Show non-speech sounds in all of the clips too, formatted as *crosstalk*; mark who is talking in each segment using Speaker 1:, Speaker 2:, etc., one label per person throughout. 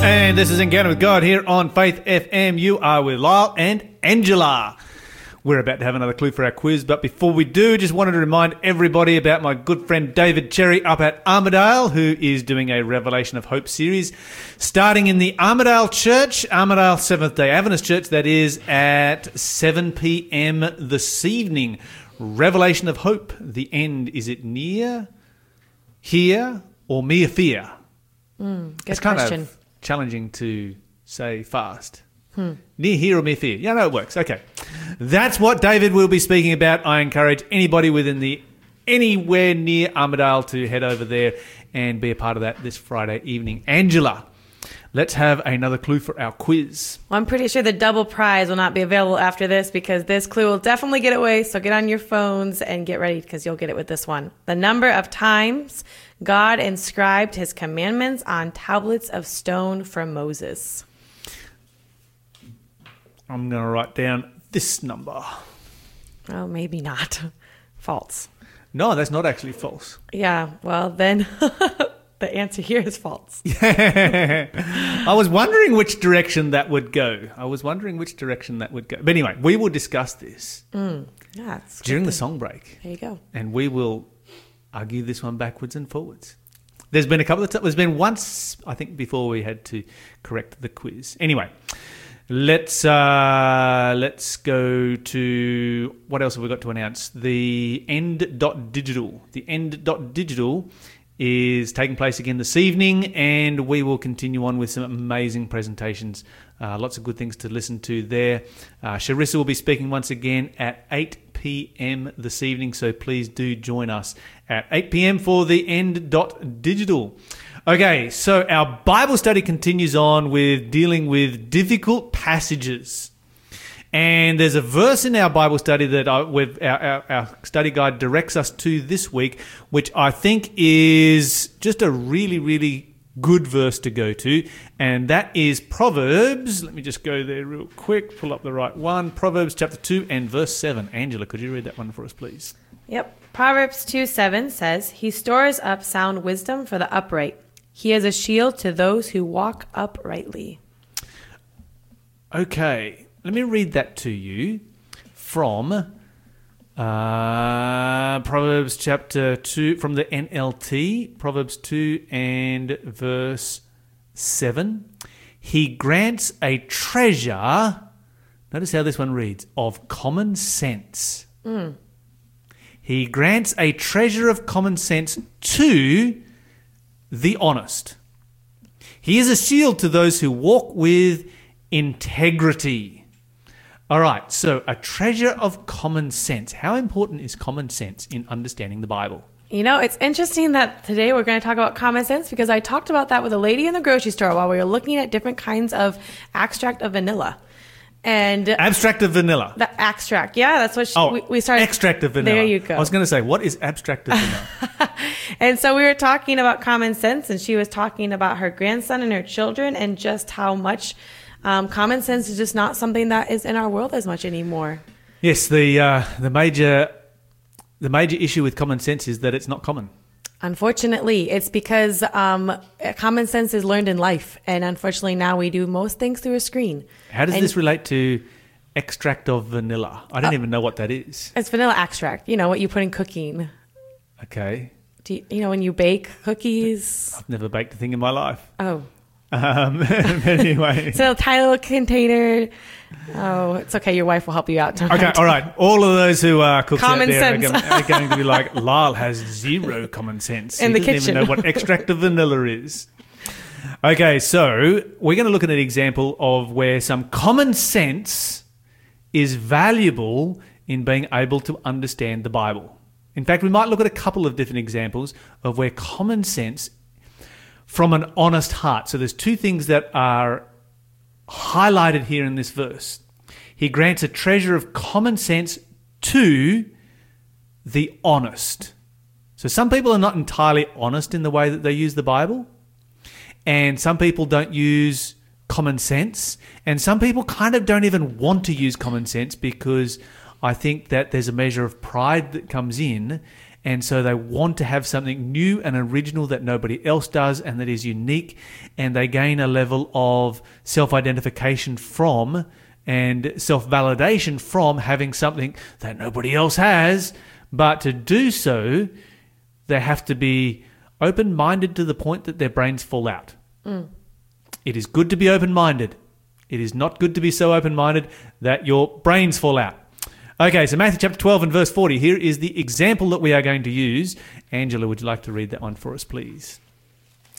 Speaker 1: And this is Encounter with God here on Faith FM. You are with Lyle and Angela. We're about to have another clue for our quiz, but before we do, just wanted to remind everybody about my good friend David Cherry up at Armidale, who is doing a Revelation of Hope series, starting in the Armidale Church, Armidale Seventh Day Adventist Church, that is at 7 p.m. this evening. Revelation of Hope. The end. Is it near, here, or mere fear?
Speaker 2: Hmm, good
Speaker 1: it's kind
Speaker 2: question.
Speaker 1: of challenging to say fast. Hmm. Near here or near fear? Yeah, no, it works. Okay, that's what David will be speaking about. I encourage anybody within the anywhere near Armidale to head over there and be a part of that this Friday evening. Angela, let's have another clue for our quiz.
Speaker 2: Well, I'm pretty sure the double prize will not be available after this because this clue will definitely get away. So get on your phones and get ready because you'll get it with this one. The number of times God inscribed his commandments on tablets of stone from Moses.
Speaker 1: I'm going to write down this number.
Speaker 2: Oh, maybe not. *laughs* False.
Speaker 1: No, that's not actually false.
Speaker 2: Yeah, well, then *laughs* the answer here is false. *laughs*
Speaker 1: I was wondering which direction that would go. I was wondering which direction that would go. But anyway, we will discuss this
Speaker 2: Yeah,
Speaker 1: during the song break.
Speaker 2: There you go.
Speaker 1: and we will argue this one backwards and forwards. There's been a couple of times. There's been once, I think, before we had to correct the quiz. Anyway, let's uh, let's go to what else have we got to announce? The end dot digital. The end dot digital is taking place again this evening, and we will continue on with some amazing presentations. Uh, lots of good things to listen to there. Uh, Sharissa will be speaking once again at 8 p.m. this evening, so please do join us at 8 p.m. for the end dot digital. Okay, so our Bible study continues on with dealing with difficult passages. And there's a verse in our Bible study that I, our, our, our study guide directs us to this week, which I think is just a really, really good verse to go to. And that is Proverbs. Let me just go there real quick, pull up the right one. Proverbs chapter 2 and verse 7. Angela, could you read that one for us, please?
Speaker 2: Yep. Proverbs 2 7 says, He stores up sound wisdom for the upright. He is a shield to those who walk uprightly.
Speaker 1: Okay, let me read that to you from uh, Proverbs chapter 2, from the NLT, Proverbs 2 and verse 7. He grants a treasure, notice how this one reads, of common sense. He grants a treasure of common sense to the honest. He is a shield to those who walk with integrity. All right, so a treasure of common sense. How important is common sense in understanding the Bible?
Speaker 2: You know, it's interesting that today we're going to talk about common sense because I talked about that with a lady in the grocery store while we were looking at different kinds of extract of vanilla. And
Speaker 1: Abstract of vanilla.
Speaker 2: the extract, yeah, that's what she,
Speaker 1: Oh,
Speaker 2: we, we started.
Speaker 1: extract of vanilla.
Speaker 2: There you go.
Speaker 1: I was going to say, what is abstract of vanilla? *laughs*
Speaker 2: And so we were talking about common sense, and she was talking about her grandson and her children, and just how much um, common sense is just not something that is in our world as much anymore.
Speaker 1: yes, the uh, the major the major issue with common sense is that it's not common.
Speaker 2: Unfortunately, it's because um, common sense is learned in life, and unfortunately, now we do most things through a screen.
Speaker 1: How does
Speaker 2: And-
Speaker 1: this relate to extract of vanilla? I
Speaker 2: Uh,
Speaker 1: don't even know what that is.
Speaker 2: It's vanilla extract. You know what you put in cooking.
Speaker 1: Okay,
Speaker 2: Do you, you know when you bake cookies?
Speaker 1: I've never baked a thing in my life.
Speaker 2: Oh,
Speaker 1: Um, *laughs* anyway.
Speaker 2: so tiny container. Oh, it's okay. Your wife will help you out. Don't
Speaker 1: Okay, all right. All of those who are cooks
Speaker 2: Common
Speaker 1: out there are
Speaker 2: sense.
Speaker 1: going, are going to be like, Lyle has zero common sense.
Speaker 2: In
Speaker 1: he
Speaker 2: the
Speaker 1: doesn't
Speaker 2: kitchen.
Speaker 1: even know what extract of vanilla is. Okay, so we're going to look at an example of where some common sense is valuable in being able to understand the Bible. In fact, we might look at a couple of different examples of where common sense from an honest heart. So there's two things that are highlighted here in this verse. He grants a treasure of common sense to the honest. So some people are not entirely honest in the way that they use the Bible, and some people don't use common sense, and some people kind of don't even want to use common sense because I think that there's a measure of pride that comes in, and so they want to have something new and original that nobody else does and that is unique, and they gain a level of self identification from and self validation from having something that nobody else has. But to do so, they have to be open minded to the point that their brains fall out. Mm. It is good to be open minded. It is not good to be so open minded that your brains fall out. Okay, so Matthew chapter 12 and verse 40. Here is the example that we are going to use. Angela, would you like to read that one for us, please?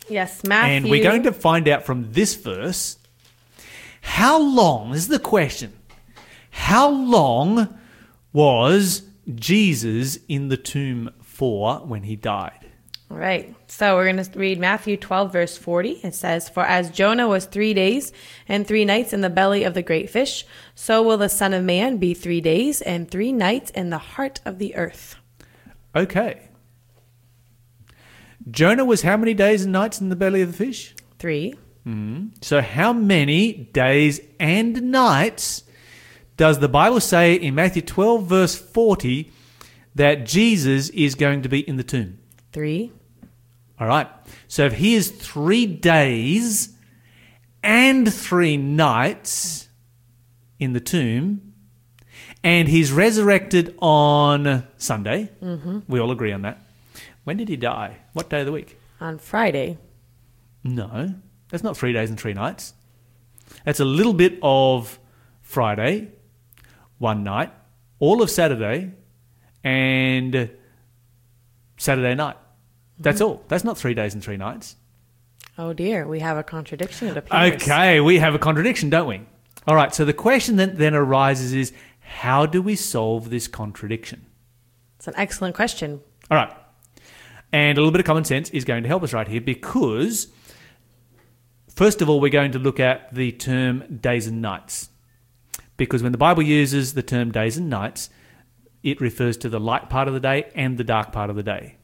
Speaker 2: Yes, Matthew.
Speaker 1: And we're going to find out from this verse how long, this is the question, how long was Jesus in the tomb for when he died?
Speaker 2: All right. So we're going to read Matthew 12, verse 40. It says, For as Jonah was three days and three nights in the belly of the great fish, so will the Son of Man be three days and three nights in the heart of the earth.
Speaker 1: Okay. Jonah was how many days and nights in the belly of the fish?
Speaker 2: Three. Mm-hmm.
Speaker 1: So, how many days and nights does the Bible say in Matthew 12, verse 40, that Jesus is going to be in the tomb?
Speaker 2: Three.
Speaker 1: All right. So, if he is three days and three nights in the tomb, and he's resurrected on Sunday, mm-hmm. we all agree on that. When did he die? What day of the week?
Speaker 2: On Friday.
Speaker 1: No, that's not three days and three nights. That's a little bit of Friday, one night, all of Saturday, and Saturday night. That's all. That's not three days and three nights.
Speaker 2: Oh dear, we have a contradiction, it appears.
Speaker 1: Okay, we have a contradiction, don't we? All right, so the question that then arises is how do we solve this contradiction?
Speaker 2: It's an excellent question.
Speaker 1: All right. And a little bit of common sense is going to help us right here because, first of all, we're going to look at the term days and nights. Because when the Bible uses the term days and nights, it refers to the light part of the day and the dark part of the day.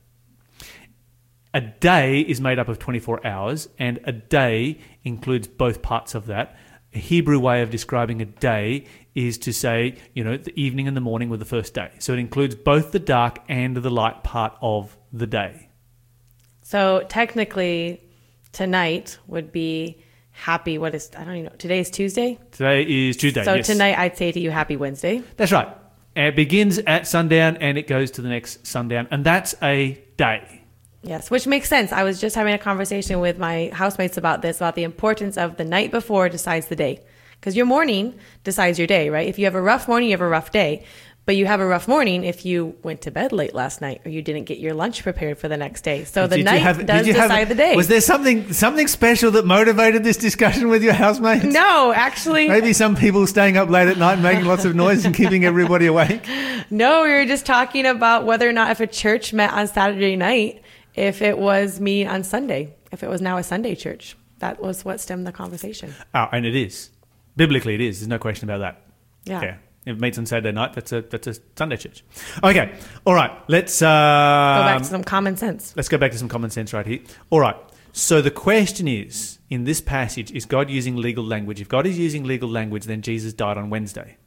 Speaker 1: A day is made up of 24 hours, and a day includes both parts of that. A Hebrew way of describing a day is to say, you know, the evening and the morning were the first day. So it includes both the dark and the light part of the day.
Speaker 2: So technically, tonight would be happy. What is, I don't even know. Today is Tuesday.
Speaker 1: Today is Tuesday.
Speaker 2: so
Speaker 1: yes.
Speaker 2: tonight, I'd say to you, happy Wednesday.
Speaker 1: That's right. It begins at sundown and it goes to the next sundown, and that's a day.
Speaker 2: Yes, which makes sense. I was just having a conversation with my housemates about this, about the importance of the night before decides the day. Because your morning decides your day, right? If you have a rough morning, you have a rough day. But you have a rough morning if you went to bed late last night or you didn't get your lunch prepared for the next day. So the night
Speaker 1: have-
Speaker 2: does
Speaker 1: you have-
Speaker 2: decide the day.
Speaker 1: Was there something something special that motivated this discussion with your housemates?
Speaker 2: no, actually, *laughs*
Speaker 1: Maybe some people staying up late at night making lots of noise and keeping everybody awake. *laughs*
Speaker 2: no. We were just talking about whether or not if a church met on Saturday night, if it was me on Sunday, if it was now a Sunday church. That was what stemmed the conversation.
Speaker 1: Oh, and it is. Biblically it is. There's no question about that.
Speaker 2: Yeah.
Speaker 1: If it meets on Saturday night, that's a that's a Sunday church. Okay. All right. Let's uh
Speaker 2: Go back to some common sense.
Speaker 1: Let's go back to some common sense right here. All right. So the question is in this passage, is God using legal language? If God is using legal language, then Jesus died on Wednesday.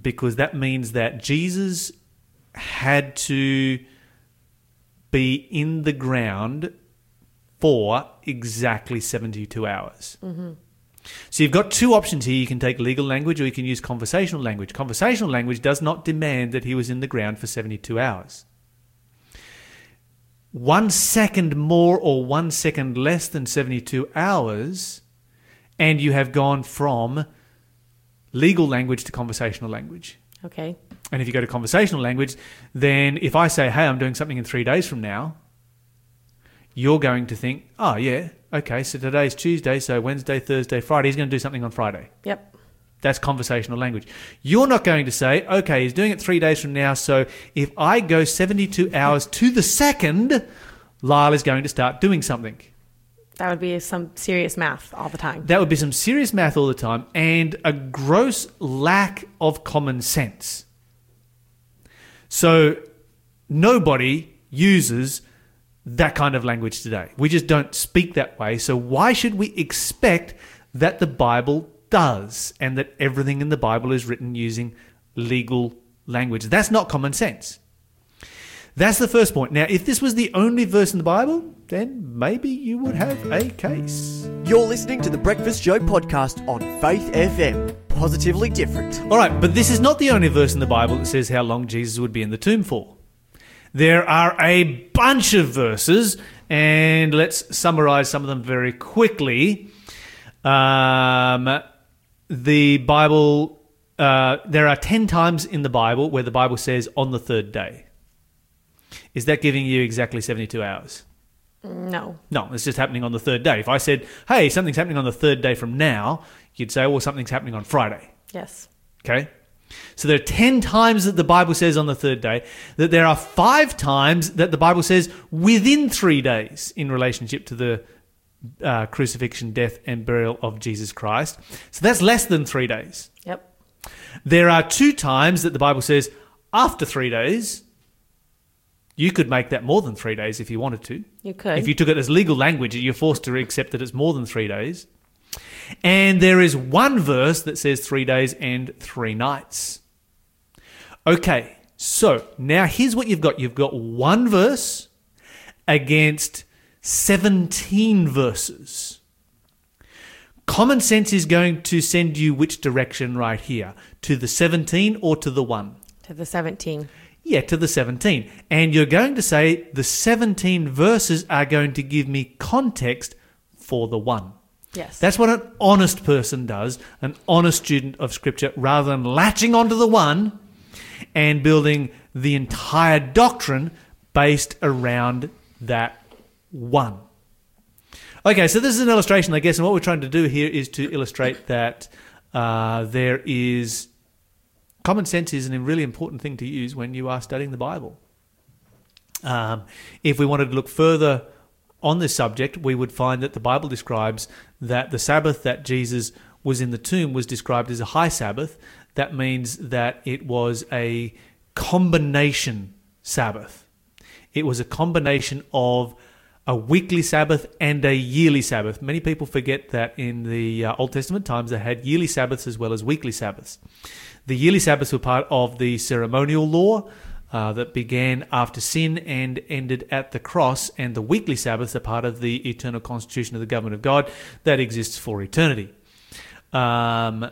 Speaker 1: Because that means that Jesus had to be in the ground for exactly 72 hours. Mm-hmm. So you've got two options here. You can take legal language or you can use conversational language. Conversational language does not demand that he was in the ground for 72 hours one second more or one second less than 72 hours, and you have gone from legal language to conversational language.
Speaker 2: Okay.
Speaker 1: And if you go to conversational language, then if I say, hey, I'm doing something in three days from now, you're going to think, oh, yeah, okay, so today's Tuesday, so Wednesday, Thursday, Friday, he's going to do something on Friday.
Speaker 2: Yep.
Speaker 1: That's conversational language. You're not going to say, okay, he's doing it three days from now, so if I go 72 hours to the second, Lyle is going to start doing something.
Speaker 2: That would be some serious math all the time.
Speaker 1: That would be some serious math all the time and a gross lack of common sense. So, nobody uses that kind of language today. We just don't speak that way. So, why should we expect that the Bible does and that everything in the Bible is written using legal language? That's not common sense. That's the first point. Now, if this was the only verse in the Bible, then maybe you would have a case.
Speaker 3: You're listening to the Breakfast Show podcast on Faith FM. Positively different.
Speaker 1: All right, but this is not the only verse in the Bible that says how long Jesus would be in the tomb for. There are a bunch of verses, and let's summarize some of them very quickly. Um, the Bible, uh, there are 10 times in the Bible where the Bible says on the third day. Is that giving you exactly 72 hours?
Speaker 2: No.
Speaker 1: No, it's just happening on the third day. If I said, hey, something's happening on the third day from now, you'd say, well, something's happening on Friday.
Speaker 2: Yes.
Speaker 1: Okay? So there are 10 times that the Bible says on the third day, that there are five times that the Bible says within three days in relationship to the uh, crucifixion, death, and burial of Jesus Christ. So that's less than three days.
Speaker 2: Yep.
Speaker 1: There are two times that the Bible says after three days. You could make that more than three days if you wanted to.
Speaker 2: You could.
Speaker 1: If you took it as legal language, you're forced to accept that it's more than three days. And there is one verse that says three days and three nights. Okay, so now here's what you've got you've got one verse against 17 verses. Common sense is going to send you which direction right here? To the 17 or to the 1?
Speaker 2: to the 17.
Speaker 1: Yeah, to the 17. And you're going to say the 17 verses are going to give me context for the 1.
Speaker 2: Yes.
Speaker 1: That's what an honest person does, an honest student of Scripture, rather than latching onto the one and building the entire doctrine based around that one. Okay, so this is an illustration, I guess, and what we're trying to do here is to illustrate that uh, there is common sense is a really important thing to use when you are studying the Bible. Um, if we wanted to look further on this subject, we would find that the Bible describes that the Sabbath that Jesus was in the tomb was described as a high Sabbath. That means that it was a combination Sabbath. It was a combination of a weekly Sabbath and a yearly Sabbath. Many people forget that in the uh, Old Testament times they had yearly Sabbaths as well as weekly Sabbaths. The yearly Sabbaths were part of the ceremonial law uh, that began after sin and ended at the cross, and the weekly Sabbaths are part of the eternal constitution of the government of God that exists for eternity. Um,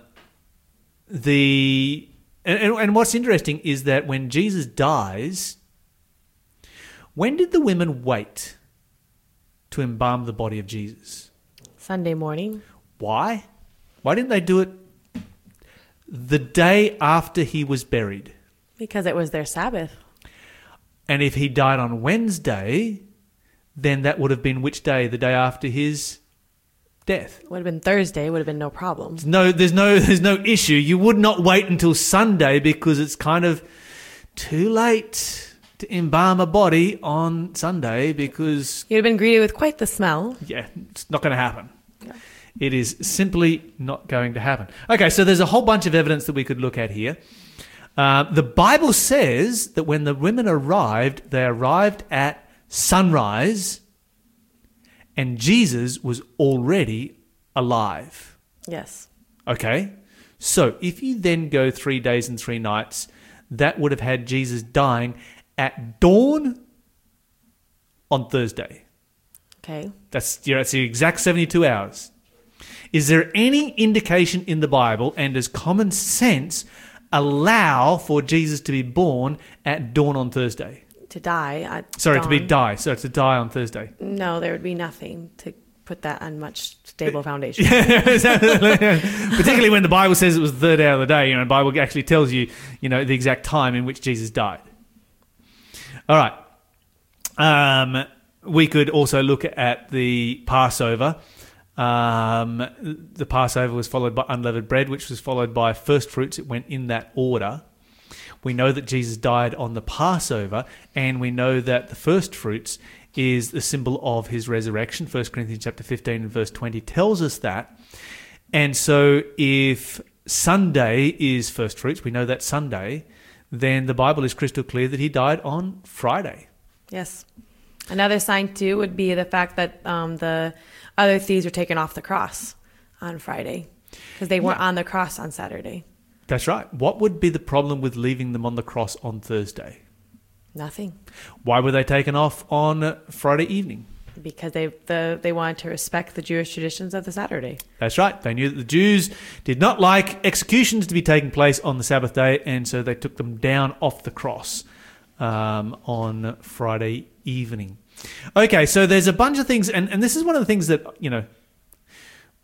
Speaker 1: the and, and, and what's interesting is that when Jesus dies, when did the women wait to embalm the body of Jesus?
Speaker 2: Sunday morning.
Speaker 1: Why? Why didn't they do it the day after he was buried?
Speaker 2: Because it was their Sabbath.
Speaker 1: And if he died on Wednesday, then that would have been which day? The day after his death.
Speaker 2: Would have been Thursday, would have been no problem.
Speaker 1: No, there's no there's no issue. You would not wait until Sunday because it's kind of too late to embalm a body on Sunday because
Speaker 2: You'd have been greeted with quite the smell.
Speaker 1: yeah, it's not going to happen. It is simply not going to happen. Okay, so there's a whole bunch of evidence that we could look at here. Uh, the Bible says that when the women arrived, they arrived at sunrise, and Jesus was already alive.
Speaker 2: Yes.
Speaker 1: Okay? So if you then go three days and three nights, that would have had Jesus dying at dawn on Thursday.
Speaker 2: Okay.
Speaker 1: That's, you know, that's the exact 72 hours. Is there any indication in the Bible, and does common sense allow for Jesus to be born at dawn on Thursday?
Speaker 2: To die. At
Speaker 1: Sorry, to be die. So to die on Thursday.
Speaker 2: No, there would be nothing to put that on much stable *laughs* foundation.
Speaker 1: Particularly when the Bible says it was the third hour of the day. You know, the Bible actually tells you, you know, the exact time in which Jesus died. All right. Um, we could also look at the Passover. Um, the Passover was followed by unleavened bread, which was followed by first fruits. It went in that order. We know that Jesus died on the Passover, and we know that the first fruits is the symbol of his resurrection. 1 Corinthians chapter 15 and verse 20 tells us that. And so if Sunday is first fruits, we know that Sunday, then the Bible is crystal clear that he died on Friday.
Speaker 2: Yes. Another sign too would be the fact that um, the other thieves were taken off the cross on Friday because they weren't on the cross on Saturday.
Speaker 1: That's right. What would be the problem with leaving them on the cross on Thursday?
Speaker 2: Nothing.
Speaker 1: Why were they taken off on Friday evening?
Speaker 2: Because they the they wanted to respect the Jewish traditions of the Saturday.
Speaker 1: That's right. They knew that the Jews did not like executions to be taking place on the Sabbath day, and so they took them down off the cross um, on Friday evening. Okay, so there's a bunch of things, and, and this is one of the things that, you know,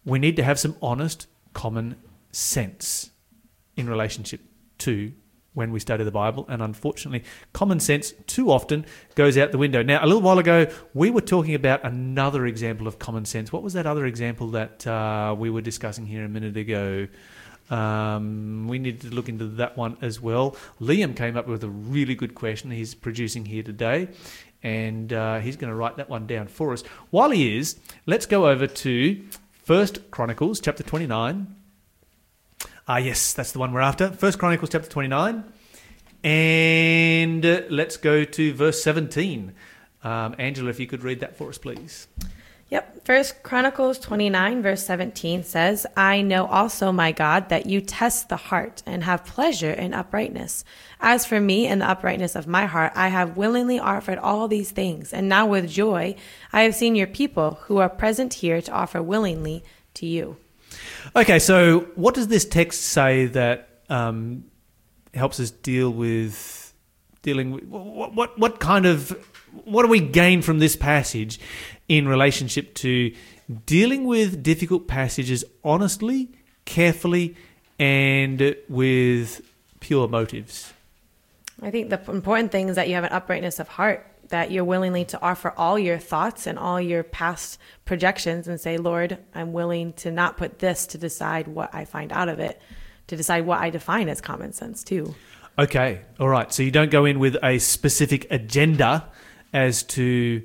Speaker 1: we need to have some honest, common sense in relationship to when we study the Bible. And unfortunately, common sense too often goes out the window. Now, a little while ago, we were talking about another example of common sense. What was that other example that uh, we were discussing here a minute ago? Um, we need to look into that one as well. Liam came up with a really good question. He's producing here today, and uh, he's going to write that one down for us. While he is, let's go over to First Chronicles chapter twenty-nine. Ah, yes, that's the one we're after. First Chronicles chapter twenty-nine, and uh, let's go to verse seventeen. Um, Angela, if you could read that for us, please.
Speaker 2: Yep. First Chronicles 29 verse 17 says, I know also, my God, that you test the heart and have pleasure in uprightness. As for me and the uprightness of my heart, I have willingly offered all these things. And now with joy, I have seen your people who are present here to offer willingly to you.
Speaker 1: Okay, so what does this text say that um, helps us deal with dealing with what, what what kind of what do we gain from this passage in relationship to dealing with difficult passages honestly, carefully, and with pure motives?
Speaker 2: I think the important thing is that you have an uprightness of heart, that you're willingly to offer all your thoughts and all your past projections and say, Lord, I'm willing to not put this to decide what I find out of it, to decide what I define as common sense too.
Speaker 1: Okay, all right. So you don't go in with a specific agenda as to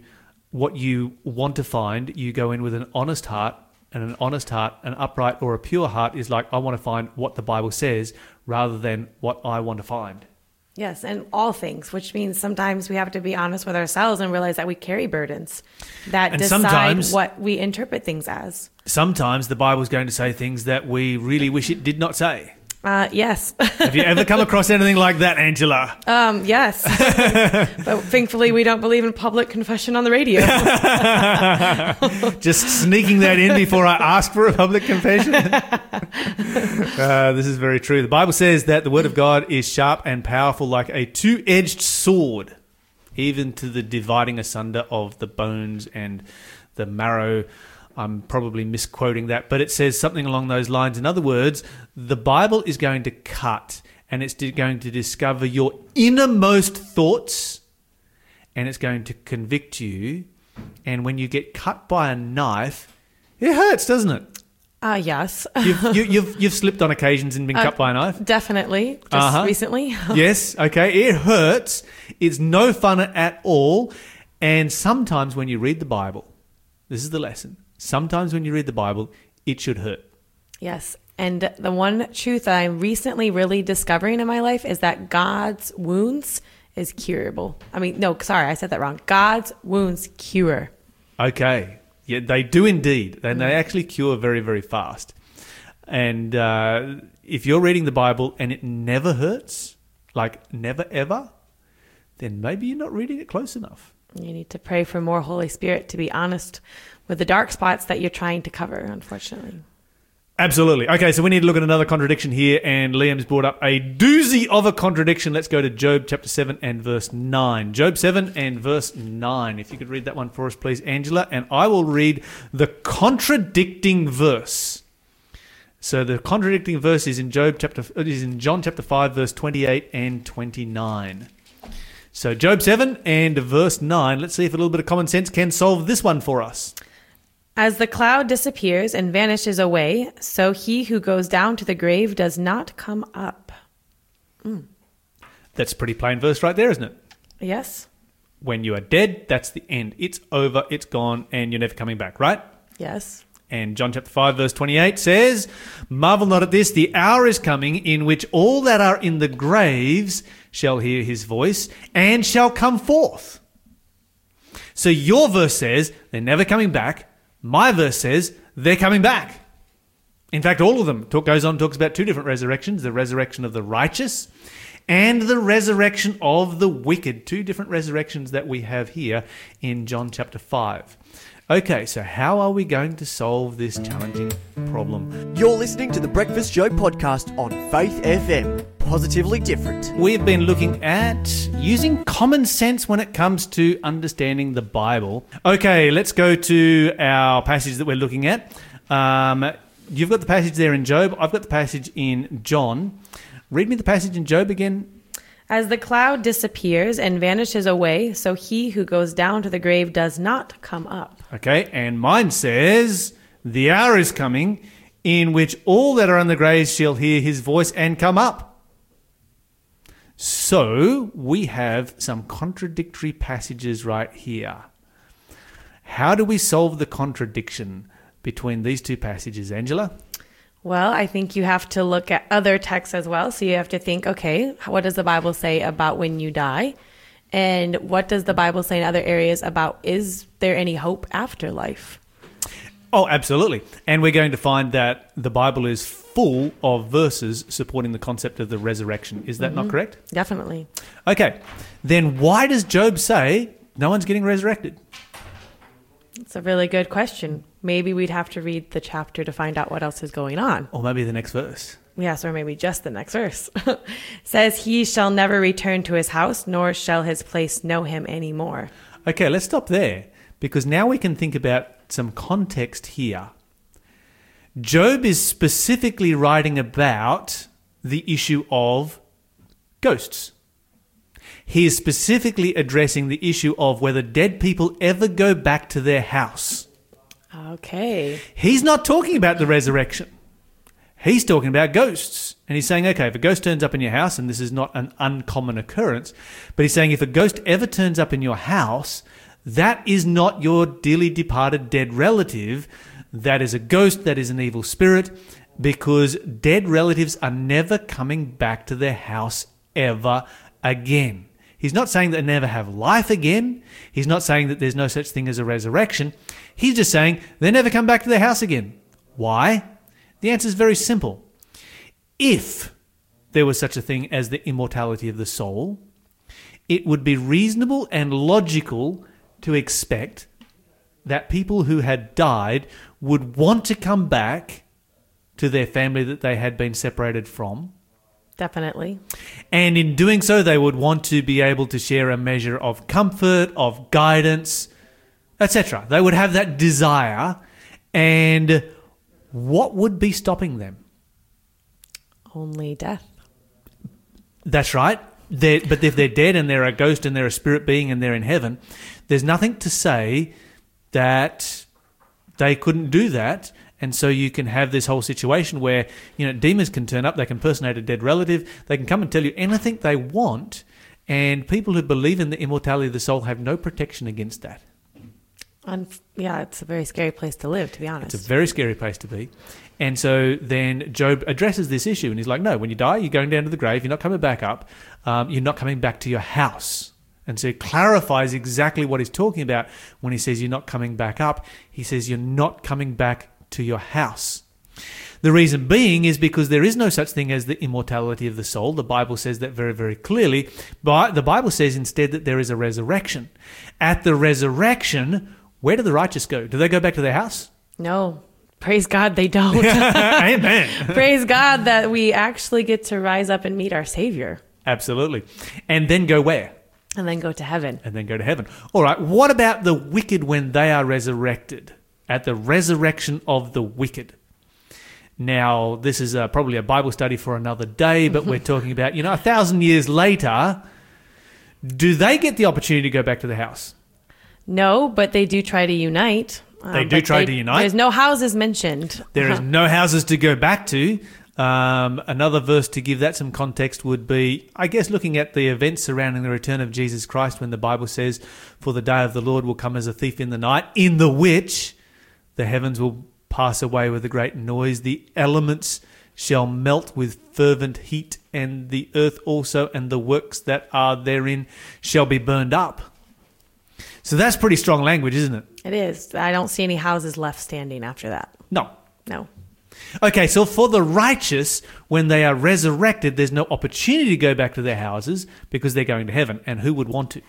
Speaker 1: what you want to find. You go in with an honest heart, and an honest heart, an upright or a pure heart is like, I want to find what the Bible says rather than what I want to find.
Speaker 2: Yes, and all things, which means sometimes we have to be honest with ourselves and realize that we carry burdens that
Speaker 1: And
Speaker 2: decide what we interpret things as.
Speaker 1: Sometimes the Bible is going to say things that we really wish it did not say.
Speaker 2: Uh, yes,
Speaker 1: Have you ever come across anything like that, Angela?
Speaker 2: um, yes, *laughs* but thankfully we don't believe in public confession on the radio. *laughs*
Speaker 1: Just sneaking that in before I ask for a public confession. *laughs* uh, this is very true. The Bible says that the Word of God is sharp and powerful like a two edged sword, even to the dividing asunder of the bones and the marrow. I'm probably misquoting that, but it says something along those lines. In other words, the Bible is going to cut and it's going to discover your innermost thoughts and it's going to convict you. And when you get cut by a knife, it hurts, doesn't it?
Speaker 2: Uh, yes, *laughs*
Speaker 1: You've, you, you've, you've slipped on occasions and been
Speaker 2: Uh,
Speaker 1: cut by a knife.
Speaker 2: definitely. Just
Speaker 1: Uh-huh.
Speaker 2: recently. *laughs*
Speaker 1: yes, okay. It hurts. It's no fun at all. And sometimes when you read the Bible, this is the lesson. Sometimes when you read the Bible, it should hurt.
Speaker 2: Yes. And the one truth that I'm recently really discovering in my life is that God's wounds is curable. I mean, no, sorry, I said that wrong. God's wounds cure.
Speaker 1: Okay. Yeah, they do indeed. And they actually cure very, very fast. And uh, if you're reading the Bible and it never hurts, like never ever, then maybe you're not reading it close enough.
Speaker 2: You need to pray for more Holy Spirit to be honest with the dark spots that you're trying to cover, unfortunately.
Speaker 1: Absolutely. Okay, so we need to look at another contradiction here, and Liam's brought up a doozy of a contradiction. Let's go to Job chapter 7 and verse 9. Job 7 and verse 9. If you could read that one for us, please, Angela, and I will read the contradicting verse. So the contradicting verse is in Job chapter uh, is in John chapter 5 verse 28 and 29. So Job 7 and verse 9. Let's see if a little bit of common sense can solve this one for us.
Speaker 2: As the cloud disappears and vanishes away, so he who goes down to the grave does not come up.
Speaker 1: Mm. That's pretty plain verse right there, isn't it?
Speaker 2: Yes?
Speaker 1: when you are dead, that's the end. It's over, it's gone, and you're never coming back, right?
Speaker 2: Yes.
Speaker 1: And John chapter 5, verse 28 says, Marvel not at this, the hour is coming in which all that are in the graves shall hear his voice and shall come forth. So your verse says they're never coming back. My verse says they're coming back. In fact, all of them talk, goes on talks about two different resurrections: the resurrection of the righteous and the resurrection of the wicked. Two different resurrections that we have here in John chapter 5. Okay, so how are we going to solve this challenging problem?
Speaker 3: You're listening to the Breakfast Show podcast on Faith FM. Positively different.
Speaker 1: We've been looking at using common sense when it comes to understanding the Bible. Okay, let's go to our passage that we're looking at. Um, you've got the passage there in Job. I've got the passage in John. Read me the passage in Job again.
Speaker 2: As the cloud disappears and vanishes away, so he who goes down to the grave does not come up.
Speaker 1: Okay, and mine says, The hour is coming in which all that are on the graves shall hear his voice and come up. So we have some contradictory passages right here. How do we solve the contradiction between these two passages, Angela?
Speaker 2: Well, I think you have to look at other texts as well. So you have to think, okay, what does the Bible say about when you die? And what does the Bible say in other areas about is there any hope after life?
Speaker 1: Oh, absolutely. And we're going to find that the Bible is full of verses supporting the concept of the resurrection. Is that not mm-hmm. correct?
Speaker 2: Definitely.
Speaker 1: Okay. Then why does Job say no one's getting resurrected?
Speaker 2: It's a really good question. Maybe we'd have to read the chapter to find out what else is going on.
Speaker 1: Or maybe the next verse.
Speaker 2: Yes, or maybe just the next verse. *laughs* Says, He shall never return to his house, nor shall his place know him anymore.
Speaker 1: Okay, let's stop there because now we can think about some context here. Job is specifically writing about the issue of ghosts. He is specifically addressing the issue of whether dead people ever go back to their house.
Speaker 2: Okay.
Speaker 1: He's not talking about the resurrection. He's talking about ghosts. And he's saying, okay, if a ghost turns up in your house, and this is not an uncommon occurrence, but he's saying if a ghost ever turns up in your house, that is not your dearly departed dead relative. That is a ghost, that is an evil spirit, because dead relatives are never coming back to their house ever again. He's not saying that they never have life again. He's not saying that there's no such thing as a resurrection. He's just saying they never come back to their house again. Why? The answer is very simple. If there was such a thing as the immortality of the soul, it would be reasonable and logical to expect that people who had died would want to come back to their family that they had been separated from.
Speaker 2: Definitely.
Speaker 1: And in doing so, they would want to be able to share a measure of comfort, of guidance, etc. They would have that desire. And what would be stopping them?
Speaker 2: Only death.
Speaker 1: That's right. They're, but if they're dead and they're a ghost and they're a spirit being and they're in heaven, there's nothing to say that they couldn't do that. And so you can have this whole situation where, you know, demons can turn up, they can personate a dead relative, they can come and tell you anything they want, and people who believe in the immortality of the soul have no protection against that.
Speaker 2: Un- yeah, it's a very scary place to live, to be honest.
Speaker 1: It's a very scary place to be. And so then Job addresses this issue and he's like, no, when you die, you're going down to the grave, you're not coming back up, um, you're not coming back to your house. And so he clarifies exactly what he's talking about when he says you're not coming back up. He says you're not coming back to your house. The reason being is because there is no such thing as the immortality of the soul. The Bible says that very, very clearly. But the Bible says instead that there is a resurrection. At the resurrection, where do the righteous go? Do they go back to their house?
Speaker 2: no. Praise God, they don't. *laughs*
Speaker 1: Amen. *laughs*
Speaker 2: Praise God that we actually get to rise up and meet our Savior
Speaker 1: Absolutely. And then go where?
Speaker 2: and then go to heaven.
Speaker 1: and then go to heaven. All right, what about the wicked when they are resurrected? At the resurrection of the wicked. Now, this is uh, probably a Bible study for another day, but we're *laughs* talking about, you know, a thousand years later, do they get the opportunity to go back to the house?
Speaker 2: No, but they do try to unite. Um,
Speaker 1: They do try to unite?
Speaker 2: There's no houses mentioned.
Speaker 1: There is *laughs* no houses to go back to. Um, another verse to give that some context would be, I guess, looking at the events surrounding the return of Jesus Christ when the Bible says, For the day of the Lord will come as a thief in the night, in the which the heavens will pass away with a great noise, the elements shall melt with fervent heat, and the earth also and the works that are therein shall be burned up. So that's pretty strong language, isn't it?
Speaker 2: It is. I don't see any houses left standing after that.
Speaker 1: No,
Speaker 2: No.
Speaker 1: Okay, so for the righteous, when they are resurrected, there's no opportunity to go back to their houses because they're going to heaven. And who would want to?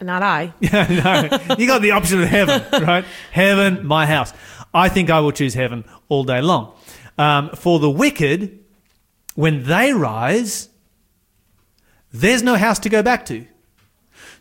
Speaker 2: Not I. *laughs*
Speaker 1: no, you got the option of heaven, right? Heaven, my house. I think I will choose heaven all day long. Um, for the wicked, when they rise, there's no house to go back to.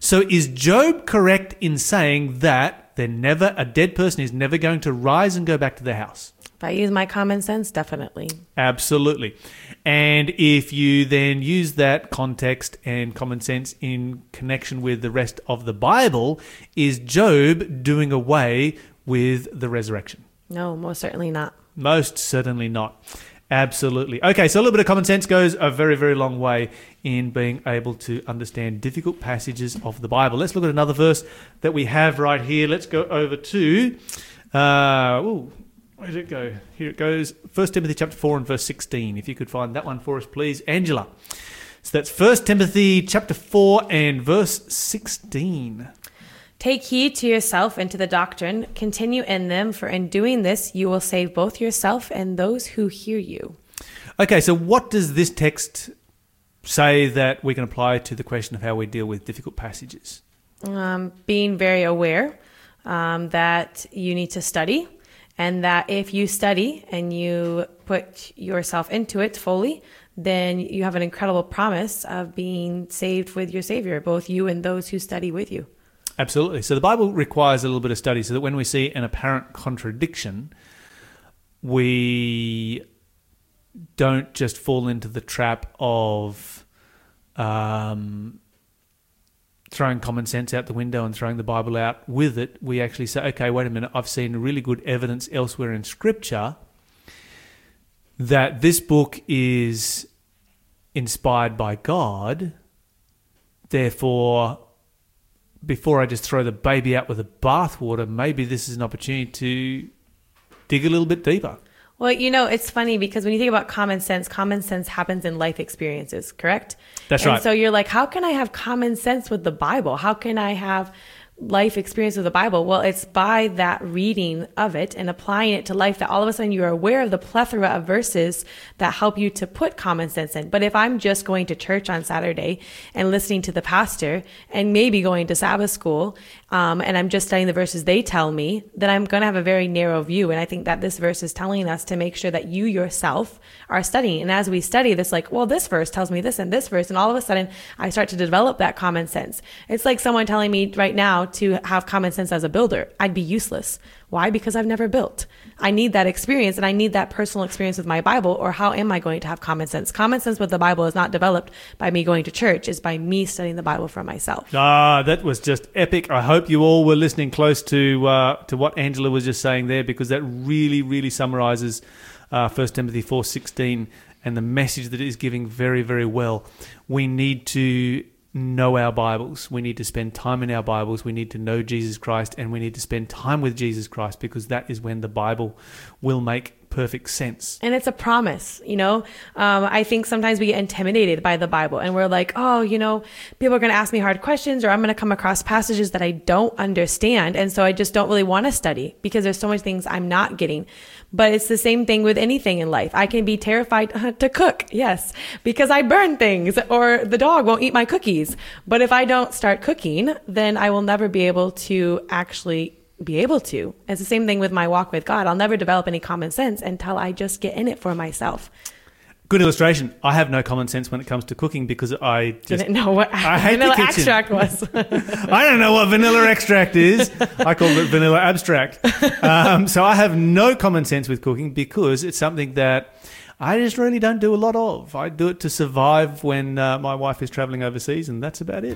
Speaker 1: So is Job correct in saying that they're never a dead person is never going to rise and go back to their house?
Speaker 2: If I use my common sense, definitely.
Speaker 1: Absolutely. And if you then use that context and common sense in connection with the rest of the Bible, is Job doing away with the resurrection?
Speaker 2: No, most certainly not.
Speaker 1: Most certainly not. Absolutely. Okay, so a little bit of common sense goes a very, very long way in being able to understand difficult passages of the Bible. Let's look at another verse that we have right here. Let's go over to. Uh, ooh, where did it go? Here it goes. 1 Timothy chapter 4 and verse 16. If you could find that one for us, please. Angela. So that's 1 Timothy chapter 4 and verse 16.
Speaker 2: Take heed to yourself and to the doctrine. Continue in them, for in doing this, you will save both yourself and those who hear you.
Speaker 1: Okay, so what does this text say that we can apply to the question of how we deal with difficult passages?
Speaker 2: Um, being very aware um, that you need to study, and that if you study and you put yourself into it fully, then you have an incredible promise of being saved with your Savior, both you and those who study with you.
Speaker 1: Absolutely. So the Bible requires a little bit of study so that when we see an apparent contradiction, we don't just fall into the trap of um, throwing common sense out the window and throwing the Bible out with it. We actually say, okay, wait a minute, I've seen really good evidence elsewhere in Scripture that this book is inspired by God. Therefore, before I just throw the baby out with the bathwater, maybe this is an opportunity to dig a little bit deeper.
Speaker 2: Well, you know, it's funny because when you think about common sense, common sense happens in life experiences, correct?
Speaker 1: That's
Speaker 2: and
Speaker 1: right.
Speaker 2: So you're like, how can I have common sense with the Bible? How can I have life experience with the Bible? Well, it's by that reading of it and applying it to life that all of a sudden you're aware of the plethora of verses that help you to put common sense in. But if I'm just going to church on Saturday and listening to the pastor and maybe going to Sabbath school, um, and I'm just studying the verses they tell me, then I'm going to have a very narrow view. And I think that this verse is telling us to make sure that you yourself are studying. And as we study this, like, well, this verse tells me this and this verse, and all of a sudden I start to develop that common sense. It's like someone telling me right now to have common sense as a builder. I'd be useless. Why? Because I've never built. I need that experience and I need that personal experience with my Bible, or how am I going to have common sense? Common sense with the Bible is not developed by me going to church, it's by me studying the Bible for myself.
Speaker 1: Ah, that was just epic. I hope you all were listening close to uh, to what Angela was just saying there, because that really, really summarizes uh, 1 Timothy four sixteen and the message that it is giving very, very well. We need to know our Bibles. We need to spend time in our Bibles. We need to know Jesus Christ, and we need to spend time with Jesus Christ because that is when the Bible will make perfect sense.
Speaker 2: And it's a promise, you know. Um, I think sometimes we get intimidated by the Bible, and we're like, oh, you know, people are going to ask me hard questions, or I'm going to come across passages that I don't understand, and so I just don't really want to study because there's so many things I'm not getting. But it's the same thing with anything in life. I can be terrified *laughs* to cook, yes, because I burn things, or the dog won't eat my cookies. But if I don't start cooking, then I will never be able to actually be able to. It's the same thing with my walk with God. I'll never develop any common sense until I just get in it for myself.
Speaker 1: Good illustration. I have no common sense when it comes to cooking because I just
Speaker 2: Didn't know what
Speaker 1: I hate
Speaker 2: vanilla extract was. *laughs*
Speaker 1: I don't know what vanilla extract is. I call it vanilla abstract. Um, so I have no common sense with cooking because it's something that I just really don't do a lot of. I do it to survive when uh, my wife is traveling overseas, and that's about it.